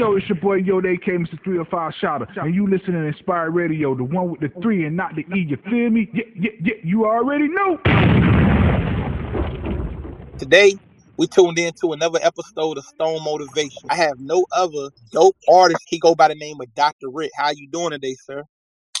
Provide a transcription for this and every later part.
Yo, it's your boy Yo, they came to 305 Shotter. And you listen to Inspired Radio, the one with the three and not the E. You feel me? Yeah, yeah, yeah. You already know. Today, we tuned in to another episode of Stone Motivation. I have no other dope artist. He go by the name of Dr. Rit. How you doing today, sir?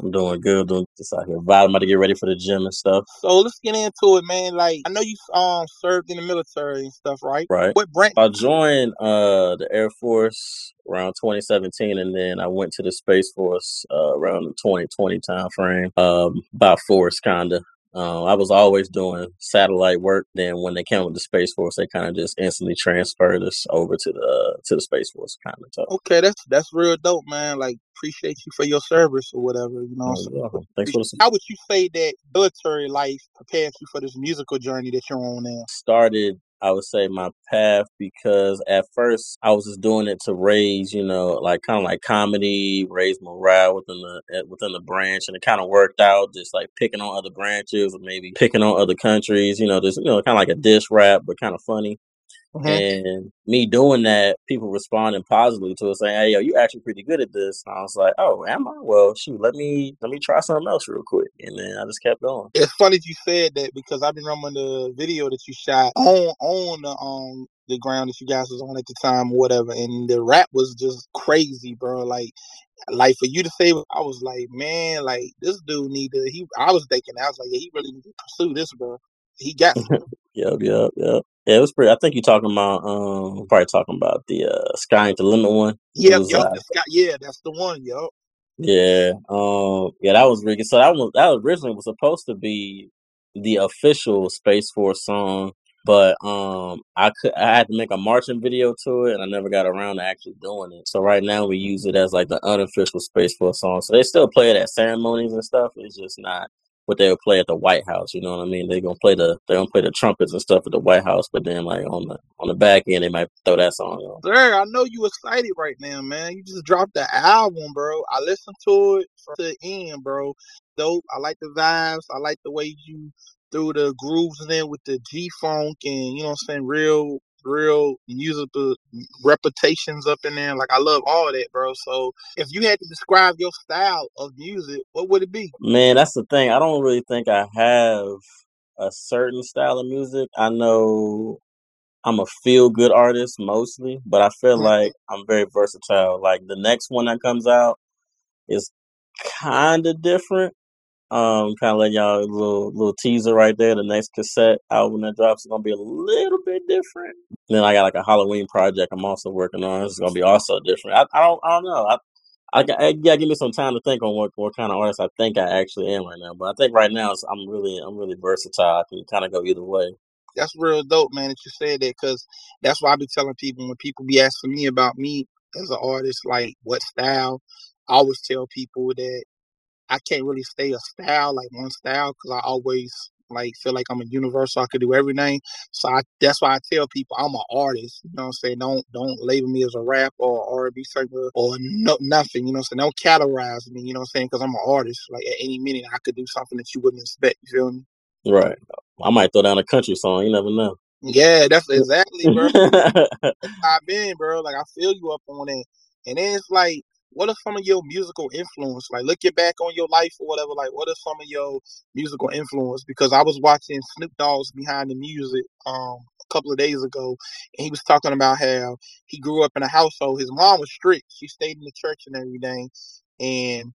I'm doing good. Doing just out here vibing, about to get ready for the gym and stuff. So let's get into it, man. Like I know you um served in the military and stuff, right? Right. What branch? I joined uh the Air Force around 2017, and then I went to the Space Force uh, around the 2020 time frame. Um, by force, kinda. Uh, I was always doing satellite work. Then when they came with the Space Force, they kind of just instantly transferred us over to the to the Space Force, kind of. Okay, that's that's real dope, man. Like appreciate you for your service or whatever. You know. oh, So, you're welcome. Thanks for the how would you say that military life prepares you for this musical journey that you're on now? started I would say my path because at first I was just doing it to raise, you know, like kind of like comedy, raise morale within the eh, within the branch, and it kind of worked out. Just like picking on other branches, or maybe picking on other countries, you know, just you know, kind of like a diss rap, but kind of funny. Hmm And me doing that, people responding positively to it, saying, "Hey, yo, you actually pretty good at this." And I was like, "Oh, am I? Well, shoot, let me let me try something else real quick." And then I just kept going. It's funny you said that because I've been remembering the video that you shot on on the um the ground that you guys was on at the time or whatever, and the rap was just crazy, bro. Like like for you to say, I was like, man, like this dude need to. He, I was thinking, I was like, yeah, he really need to pursue this, bro. He got. Yep, yep, yep. Yeah, it was pretty. I think you're talking about um, probably talking about the uh, Sky Ain't the Limit one. It Yep, was uh, that's got, yeah, that's the one, yup. yeah, um, yeah, that was really. So that was that originally was supposed to be the official Space Force song, but um, I could I had to make a marching video to it, and I never got around to actually doing it. So right now we use it as like the unofficial Space Force song. So they still play it at ceremonies and stuff. It's just not what they would play at the White House. You know what I mean? They're gonna play the they're gonna play the trumpets and stuff at the White House, but then like on the on the back end they might throw that song on. Sir, I know you excited right now, man. You just dropped the album, bro. I listened to it from the end, bro. Dope. I like the vibes. I like the way you threw the grooves in there with the G funk and you know what I'm saying, real real musical reputations up in there. Like I love all that, bro. So if you had to describe your style of music, what would it be? Man, that's the thing. I don't really think I have a certain style of music. I know I'm a feel good artist mostly, but I feel Mhm. like I'm very versatile. Like the next one that comes out is kind of different. Um, kind of letting y'all a little little teaser right there. The next cassette album that drops is gonna be a little bit different. Then I got like a Halloween project I'm also working on. It's gonna be also different. I, I don't I don't know. I I, got- I gotta give me some time to think on what, what kind of artist I think I actually am right now. But I think right now it's, I'm really I'm really versatile. I can kind of go either way. That's real dope, man, that you said that because that's why I be telling people when people be asking me about me as an artist, like what style. I always tell people that I can't really stay a style like one style because I always like feel like I'm a universal. I could do everything. So I, that's why I tell people I'm an artist. You know what I'm saying? Don't don't label me as a rap or R&B singer or no, nothing. You know what I'm saying? Don't categorize me. You know what I'm saying? Because I'm an artist. Like at any minute I could do something that you wouldn't expect. You feel me? Right. I might throw down a country song. You never know. Yeah, that's exactly, bro. That's I've been, bro. Like I feel you up on it. And then it's like, what are some of your musical influence? Like looking back on your life or whatever, like what are some of your musical influence? Because I was watching Snoop Dogg's Behind the Music um a couple of days ago and he was talking about how he grew up in a household. His mom was strict. She stayed in the church and everything. And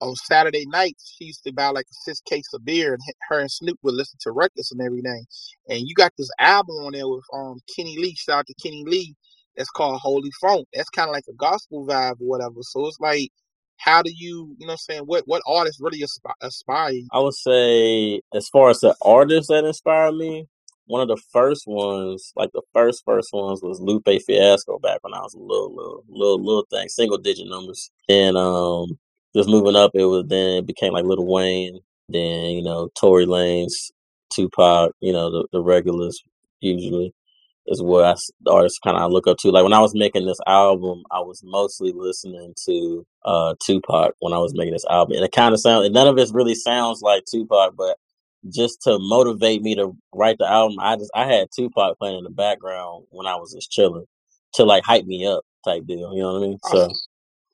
on Saturday nights, she used to buy like a six case of beer, and her and Snoop would listen to records and everything. And you got this album on there with um Kenny Lee. Shout out to Kenny Lee. That's called Holy Funk. That's kind of like a gospel vibe or whatever. So it's like, how do you, you know, what I'm saying what what artists really aspi- aspire? I would say, as far as the artists that inspired me, one of the first ones, like the first first ones, was Lupe Fiasco back when I was a little little little little thing, single digit numbers. And um, just moving up, it was then it became like Lil Wayne, then you know Tory Lanez, Tupac, you know the the regulars usually is what I, s- the artists kind of look up to. Like when I was making this album, I was mostly listening to uh Tupac when I was making this album, and it kind of sounds. None of it really sounds like Tupac, but just to motivate me to write the album, I just I had Tupac playing in the background when I was just chilling to like hype me up. type deal. You know what I mean? So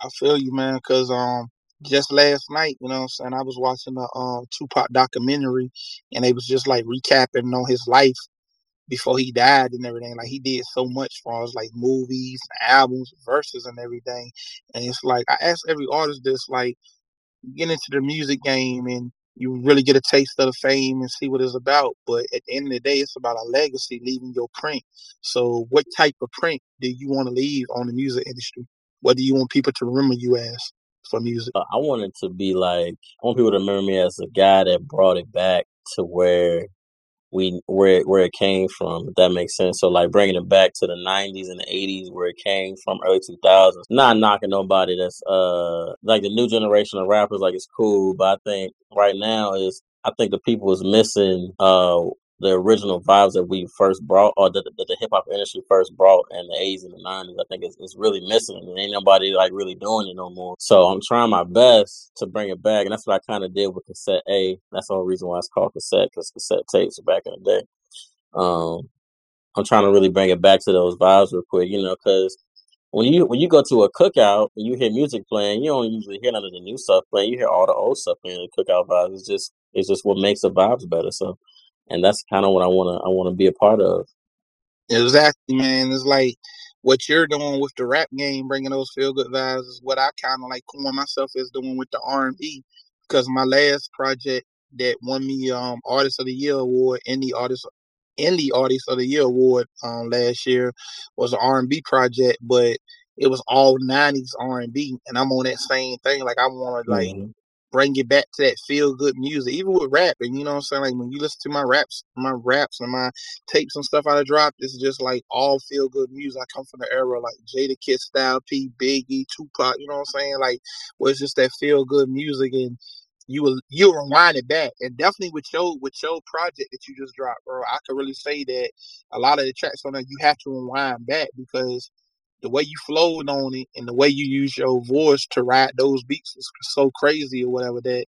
I feel you, man, because um, just last night, you know what I'm saying, I was watching a um Tupac documentary, and they was just like recapping on his life before he died and everything. Like he did so much for us, like movies, albums, verses, and everything. And it's like I ask every artist this, like, get into the music game and you really get a taste of the fame and see what it's about. But at the end of the day, it's about a legacy, leaving your print. So, what type of print do you want to leave on the music industry? What do you want people to remember you as for music? uh, I want it to be like I want people to remember me as a guy that brought it back to where we where where it came from. If that makes sense. So like bringing it back to the '90s and the '80s where it came from, early 2000s. Not knocking nobody that's uh like the new generation of rappers. Like it's cool, but I think right now is I think the people is missing uh the original vibes that we first brought or that, that the hip hop industry first brought in the 80s and the 90s. I think it's, it's really missing and ain't nobody like really doing it no more. So I'm trying my best to bring it back. And that's what I kind of did with cassette A. That's the whole reason why it's called cassette because cassette tapes are back in the day. Um, I'm trying to really bring it back to those vibes real quick, you know, because when you when you go to a cookout and you hear music playing, you don't usually hear none of the new stuff playing. You hear all the old stuff playing the cookout vibes. It's just it's just what makes the vibes better. So and that's kind of what I want to I want to be a part of. Exactly, man. It's like what you're doing with the rap game, bringing those feel good vibes, is what I kind of like coin myself as doing with the R and B. Because my last project that won me um Artist of the Year award, Indie Artist Indie Artist of the Year award um last year was an R and B project, but it was all '90s R and B, and I'm on that same thing. Like I want to like Mhm. Bring it back to that feel good music, even with rapping. You know what I'm saying? Like when you listen to my raps, my raps and my tapes and stuff I dropped, it's just like all feel good music. I come from the era like Jadakiss Style P, Biggie, Tupac. You know what I'm saying? Like where it's just that feel good music and. You will you will rewind it back, and definitely with your with your project that you just dropped, bro. I could really say that a lot of the tracks on there you have to rewind back because the way you flowed on it and the way you use your voice to ride those beats is so crazy or whatever that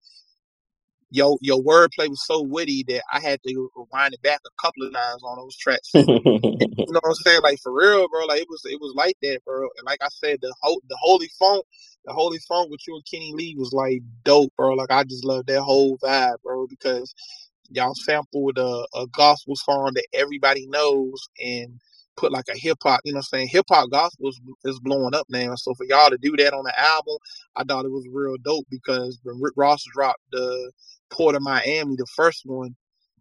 your your wordplay was so witty that I had to rewind it back a couple of times on those tracks. you know what I'm saying? Like for real, bro. Like it was it was like that, bro. And like I said, the whole the holy funk, the holy funk with you and Kenny Lee was like dope, bro. Like I just love that whole vibe, bro, because y'all sampled a, a gospel song that everybody knows and put like a hip hop, you know what I'm saying? Hip hop gospel is, is blowing up now. So for y'all to do that on the album, I thought it was real dope because when Rick Ross dropped the Port of Miami, the first one,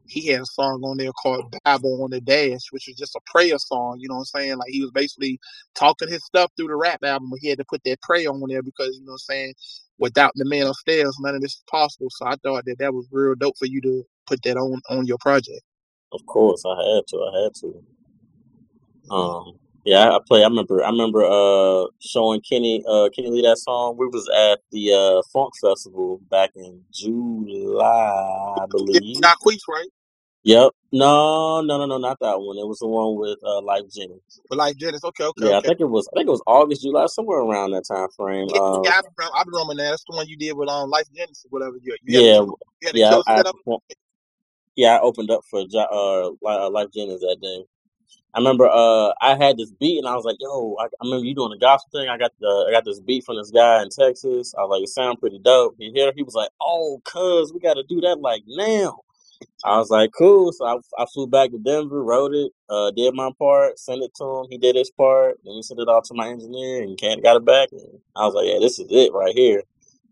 he had a song on there called Bible on the Dash, which was just a prayer song, you know what I'm saying? Like he was basically talking his stuff through the rap album, but he had to put that prayer on there because, you know what I'm saying, without the man upstairs, none of this is possible. So I thought that that was real dope for you to put that on on your project. Of course, I had to. I had to. Um, yeah, I, I play. I remember. I remember uh showing Kenny uh Kenny Lee that song. We was at the uh Funk Festival back in July, I Yeah, believe. Not Queech, right? Yep. No, no, no, no, not that one. It was the one with uh Lyfe Jennings. But like Janice, okay, okay, Yeah, I okay. think it was. I think it was August, July, somewhere around that time frame. Yeah, Um, yeah, I remember, I remember that. That's the one you did with um Life Genesis or whatever. You, you had a yeah, you had a yeah. I setup. performed. Yeah, I opened up for Jo- uh Li- uh, Lyfe Jennings that day. I remember uh I had this beat and I was like, yo, I, I remember you doing the gospel thing. I got the I got this beat from this guy in Texas. I was like, it sound pretty dope. He hear he was like, oh, cuz we got to do that like now. I was like, cool. So I, I flew back to Denver, wrote it, uh, did my part, sent it to him. He did his part. Then he sent it off to my engineer and Cat got it back. And I was like, yeah, this is it right here.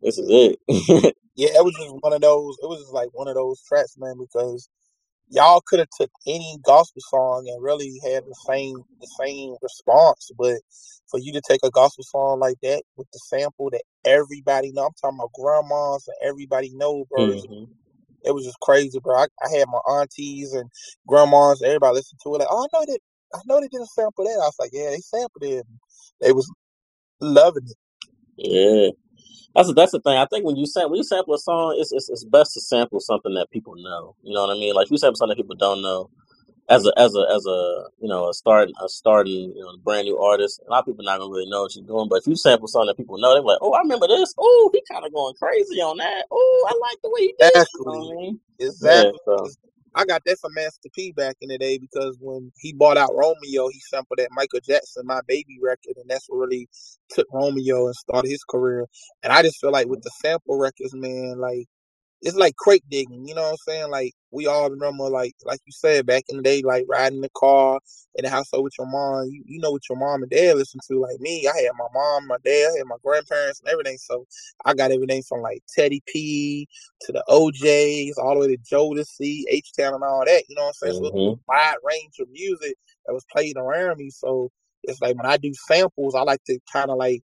This is it. Yeah, it was just one of those. It was just like one of those tracks, man, because y'all could have took any gospel song and really had the same the same response. But for you to take a gospel song like that with the sample that everybody know, I'm talking about grandmas and everybody know, bro. It's, hmm it was just crazy, bro. I, I had my aunties and grandmas, everybody listened to it like, oh, I know that. I know they didn't sample that. I was like, yeah, they sampled it. And they was loving it. Yeah. That's that's the thing. I think when you sample when you sample a song, it's, it's it's best to sample something that people know. You know what I mean? Like if you sample something that people don't know, as a as a as a you know a starting a starting you know brand new artist, a lot of people not gonna really know what you're doing. But if you sample something that people know, they're like, oh, I remember this. Oh, he kind of going crazy on that. Oh, I like the way he did. it." You know Exactly. what I mean? Exactly. Yeah. So I got that from Master P back in the day because when he bought out Romeo, he sampled that Michael Jackson "My Baby" record, and that's what really took Romeo and started his career. And I just feel like with the sample records, man, like it's like crate digging, you know what I'm saying? Like we all remember, like like you said back in the day, like riding the car in the household with your mom. You, you know what your mom and dad listen to. Like me, I had my mom, my dad, I had my grandparents and everything. So I got everything from like Teddy P to the O'Jays, all the way to Jodeci, H Town, and all that. You know what I'm saying? So hmm a wide range of music that was played around me. So it's like when I do samples, I like to kind of like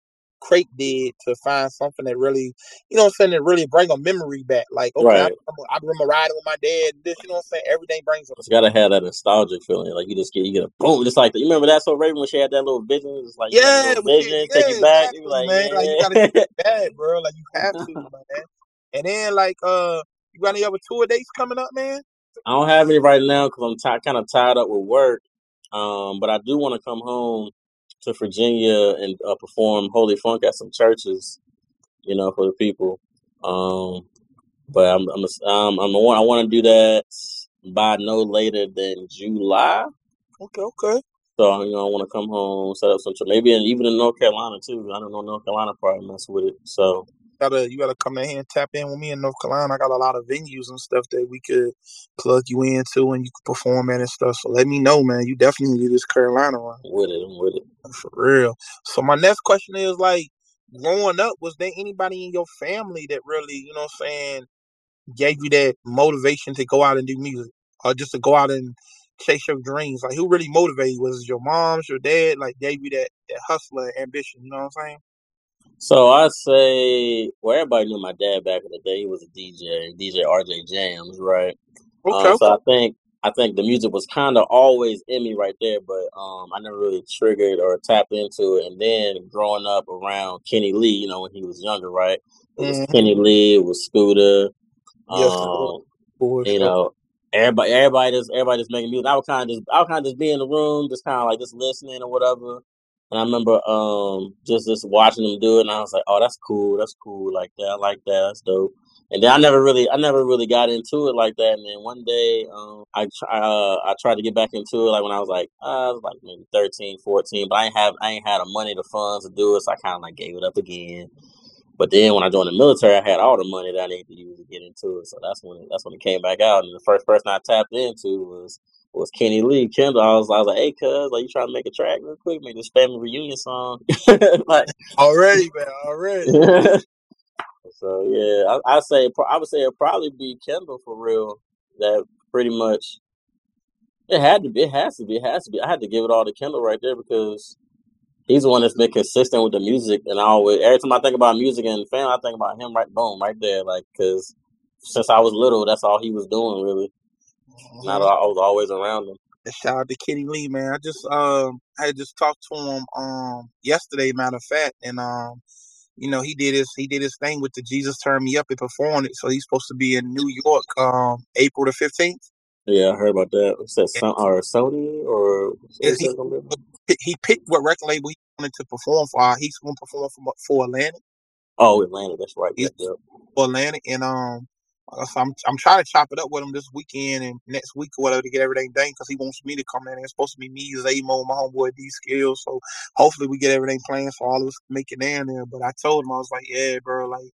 crate did to find something that really, you know what I'm saying, that really bring a memory back. Like, okay, I Right. remember, I remember riding with my dad, this, you know what I'm saying? Everything brings a It's gotta have that nostalgic feeling. Like you just get you get a boom, just like that. You remember that so Raven when she had that little vision? It's like you got a Yeah, little we can, vision, yeah, take you back. You be exactly, like, man. Like you gotta get it back, bro. Like you have to, man. And then like uh you got any other tour dates coming up, man? I don't have any right now because I'm ti kind of tied up with work. Um, but I do want to come home to Virginia and uh, perform Holy Funk at some churches, you know, for the people. Um, but I'm I'm a, um, I'm a, I want to do that by no later than July. Okay, okay. So you know, I want to come home, set up some maybe in, even in North Carolina too. I don't know North Carolina probably mess with it. So Gotta you gotta come in here and tap in with me in North Carolina. I got a lot of venues and stuff that we could plug you into and you could perform at and stuff. So let me know, man. You definitely need this Carolina run. With it, I'm with it. For real. So my next question is like growing up, was there anybody in your family that really, you know what I'm saying, gave you that motivation to go out and do music? Or just to go out and chase your dreams? Like who really motivated you? Was it your moms, your dad, like gave you that, that hustler ambition, you know what I'm saying? So I say, well, everybody knew my dad back in the day. He was a DJ, DJ RJ Jams, right? Okay, Um, so I think I think the music was kind of always in me right there, but um, I never really triggered or tapped into it. And then growing up around Kenny Lee, you know, when he was younger, right? It was Mhm. Kenny Lee, it was Scooter, Yes, sir. um, For you sure. know, everybody, everybody just, everybody just making music. I would kind of just, I would kind of just be in the room, just kind of like just listening or whatever. And I remember, um, just just watching them do it, and I was like, oh, that's cool, that's cool, like that, I like that, that's dope. And then I never really, I never really got into it like that. And then one day, um, I uh, I tried to get back into it, like when I was like, uh, I was like maybe 13, 14, but I ain't have, I ain't had the money, the funds to do it, so I kind of like gave it up again. But then when I joined the military, I had all the money that I needed to use to get into it. So that's when it, that's when it came back out. And the first person I tapped into was was Kenny Lee Kendall. I was I was like, hey, cuz, like you trying to make a track real quick, make this family reunion song, like. Already, man, already. so yeah, I I say pro- I would say it'd probably be Kendall for real. That pretty much it had to be. It has to be. It has to be. I had to give it all to Kendall right there because he's the one that's been consistent with the music. And I always, every time I think about music and fam, I think about him right, boom, right there. Like, cause since I was little, that's all he was doing really. And I, Mhm. I was always around him. And Shout out to Kenny Lee, man. I just um I had just talked to him um yesterday, matter of fact, and um you know he did his he did his thing with the Jesus Turn Me Up and performed it. So he's supposed to be in New York um April the fifteenth. Yeah, I heard about that. It said or Sony or And he he said something. he picked what record label he wanted to perform for. He's going to perform for for Atlantic. Oh, Atlanta. That's right. He's yep. for Atlantic, and um, said, I'm I'm trying to chop it up with him this weekend and next week or whatever to get everything done because he wants me to come in. It's supposed to be me, Zaymo, my homeboy D Skills. So hopefully we get everything planned so all of us can make it down there. But I told him I was like, yeah, bro, like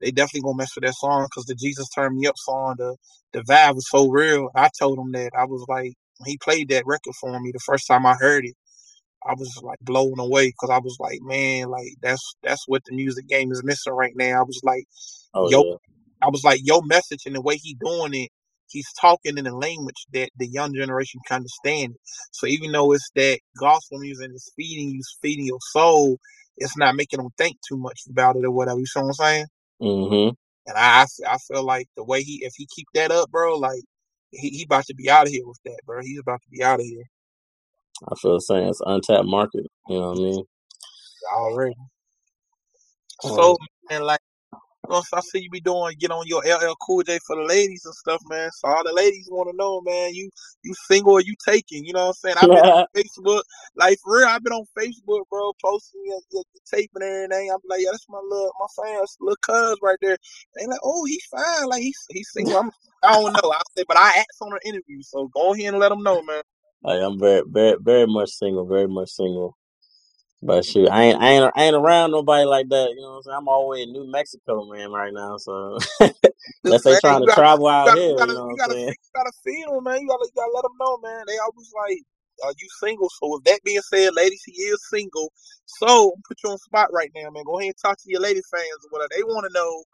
they definitely gonna mess with that song because the Jesus Turn Me Up song, the the vibe was so real. I told him that I was like, when he played that record for me the first time I heard it. I was like blown away because I was like, man, like that's that's what the music game is missing right now. I was like, Oh yo, yeah. I was like, your message and the way he doing it, he's talking in a language that the young generation can understand. So even though it's that gospel music is feeding you, feeding your soul, it's not making them think too much about it or whatever. You see what I'm saying? Mm-hmm. And I, I, I feel like the way he, if he keep that up, bro, like he, he about to be out of here with that, bro. He's about to be out of here I feel the same. It's untapped market. You know what I mean? already. Um, So, man, like. Know, so I see you be doing get on your LL Cool J for the ladies and stuff, man. So all the ladies want to know, man, you you single or you taking? You know what I'm saying? I've been on Facebook, like for real. I've been on Facebook, bro, posting your, your, your tape and everything. I'm like, yeah, that's my little my fans, little cuz right there. They like, oh, he's fine, like he's he's single. I'm, I don't know. I say, but I asked on an interview, so go ahead and let them know, man. I am very, very, very much single. Very much single. But shoot, I ain't, I ain't, I ain't around nobody like that. You know what I'm saying? I'm all the way in New Mexico, man, right now. So unless they trying to gotta, travel out gotta, here, you gotta, you know you what gotta, I'm saying? you gotta feel, man. You gotta, you gotta let them know, man. They always like, are you single? So with that being said, ladies, she is single. So I'm put you on spot right now, man. Go ahead and talk to your lady fans or whatever. They want to know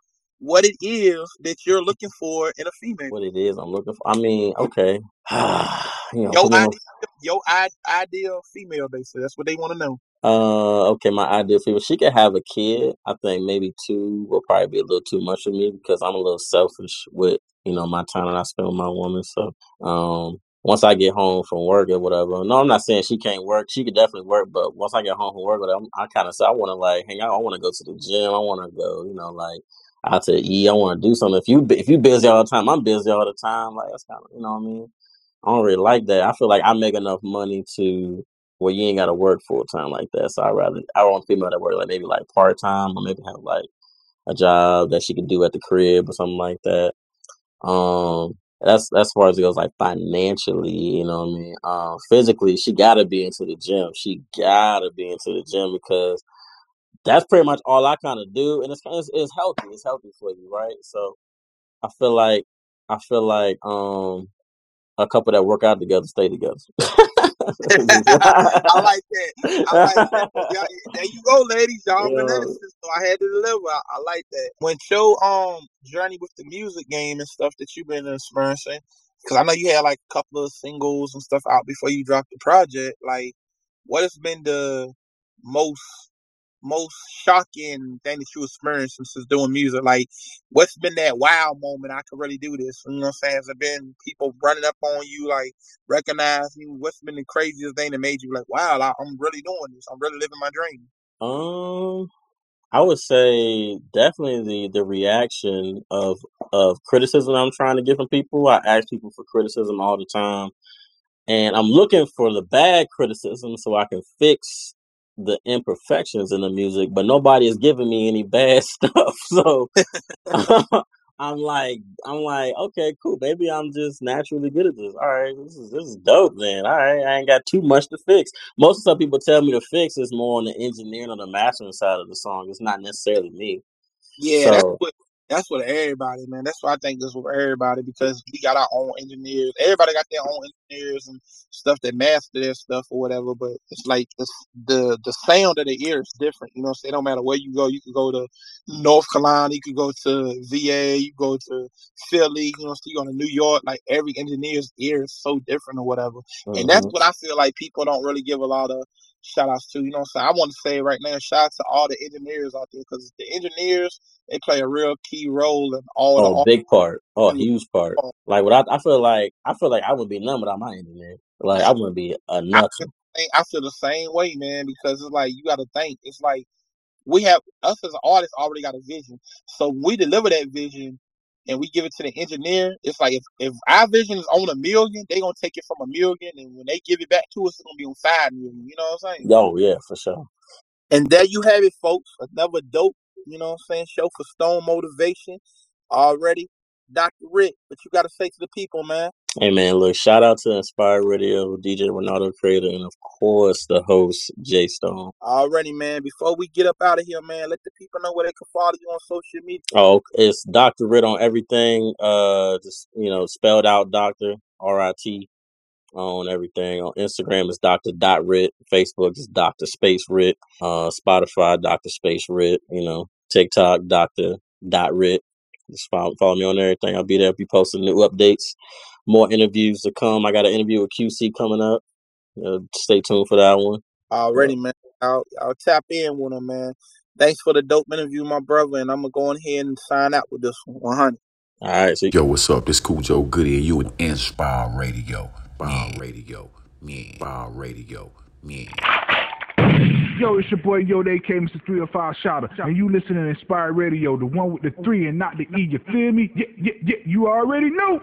what it is that you're looking for in a female. What it is I'm looking for? I mean, okay, you know, Your ideal, your i- ideal female, they say. That's what they want to know. Uh, okay, my ideal female. She could have a kid. I think maybe two will probably be a little too much for me because I'm a little selfish with you know my time that I spend with my woman. So, um, once I get home from work or whatever, no, I'm not saying she can't work. She could definitely work, but once I get home from work, whatever, I'm- I kind of say I want to like hang out. I want to go to the gym. I want to go, you know, like out to eat. I want to do something. If you if you busy all the time, I'm busy all the time. Like that's kind of you know what I mean. I don't really like that. I feel like I make enough money to where you ain't got to work full time like that. So I rather I want female that work like maybe like part time or maybe have like a job that she can do at the crib or something like that. Um, that's as far as it goes like financially, you know what I mean. Um, physically, she gotta be into the gym. She gotta be into the gym because that's pretty much all I kind of do, and it's, it's it's healthy. It's healthy for you, right? So I feel like I feel like um a couple that work out together stay together. I like that. I like that. There you go, ladies. Y'all. So I had to deliver. I, I like that. When your um journey with the music game and stuff that you've been experiencing, because I know you had like a couple of singles and stuff out before you dropped the project. Like, what has been the most most shocking thing that you experienced since doing music? Like, what's been that wow moment? I could really do this. You know what I'm saying? Has it been people running up on you, like recognizing you? What's been the craziest thing that made you like, wow, I, I'm really doing this. I'm really living my dream. Um, I would say definitely the the reaction of of criticism I'm trying to get from people. I ask people for criticism all the time, and I'm looking for the bad criticism so I can fix the imperfections in the music. But nobody is giving me any bad stuff, so I'm like, I'm like, okay, cool. Maybe I'm just naturally good at this. All right, this is this is dope. Then, all right, I ain't got too much to fix. Most of the stuff people tell me to fix is more on the engineering or the mastering side of the song. It's not necessarily me. Yeah, that's So, what that's what everybody, man. That's what I think is for everybody because we got our own engineers. Everybody got their own engineers and stuff that master their stuff or whatever. But it's like the the the sound of the ear is different. You know, so it don't matter where you go. You could go to North Carolina, you could go to VA, you go to Philly. You know, so you go to New York. Like every engineer's ear is so different or whatever. And that's hmm what I feel like people don't really give a lot of shout outs to. You know, so I want to say right now, shout out to all the engineers out there because the engineers they play a real key role in all the oh, big part. Oh, huge part. all. Like what I, I feel like, I feel like I would be none without my engineer. Like I wouldn't be a I feel, nothing. the same- I feel the same way, man, because it's like you got to think. It's like we have us as artists already got a vision, so we deliver that vision and we give it to the engineer. It's like if, if our vision is on a million, they gonna take it from a million, and when they give it back to us, it's gonna be on five million. You know what I'm saying? Oh yeah, for sure. And there you have it, folks. Another dope, you know what I'm saying, show for Stone Motivation already. Dr. Rit, what you got to say to the people, man? Hey man, look, shout out to Inspire Radio, DJ Ronaldo Creator, and of course the host, Jay Stone. Already, man. Before we get up out of here, man, let the people know where they can follow you on social media. Oh, it's Dr. Rit on everything. Uh just you know, spelled out Doctor R I T on everything. On Instagram is Dr. Dot Rit. Facebook is Dr. Space Rit. Uh Spotify, Dr. Space Rit, you know, TikTok, Dr. Dot Rit. Just follow, follow me on everything. I'll be there. Be posting new updates, more interviews to come. I got an interview with QC coming up. Uh, stay tuned for that one. Already, man. I'll, I'll tap in with them, man. Thanks for the dope interview, my brother, and I'm gonna go ahead and sign out with this one, 100. All right, so Yo, what's up? This Cool Joe Goody, and you in Inspire Radio. Inspire Radio. Yeah. Inspire Radio. Yeah. Yo, it's your boy Yo, they came to 305 Shotter. And you listening to Inspired Radio, the one with the three and not the E. You feel me? Yeah, yeah, yeah, you already know.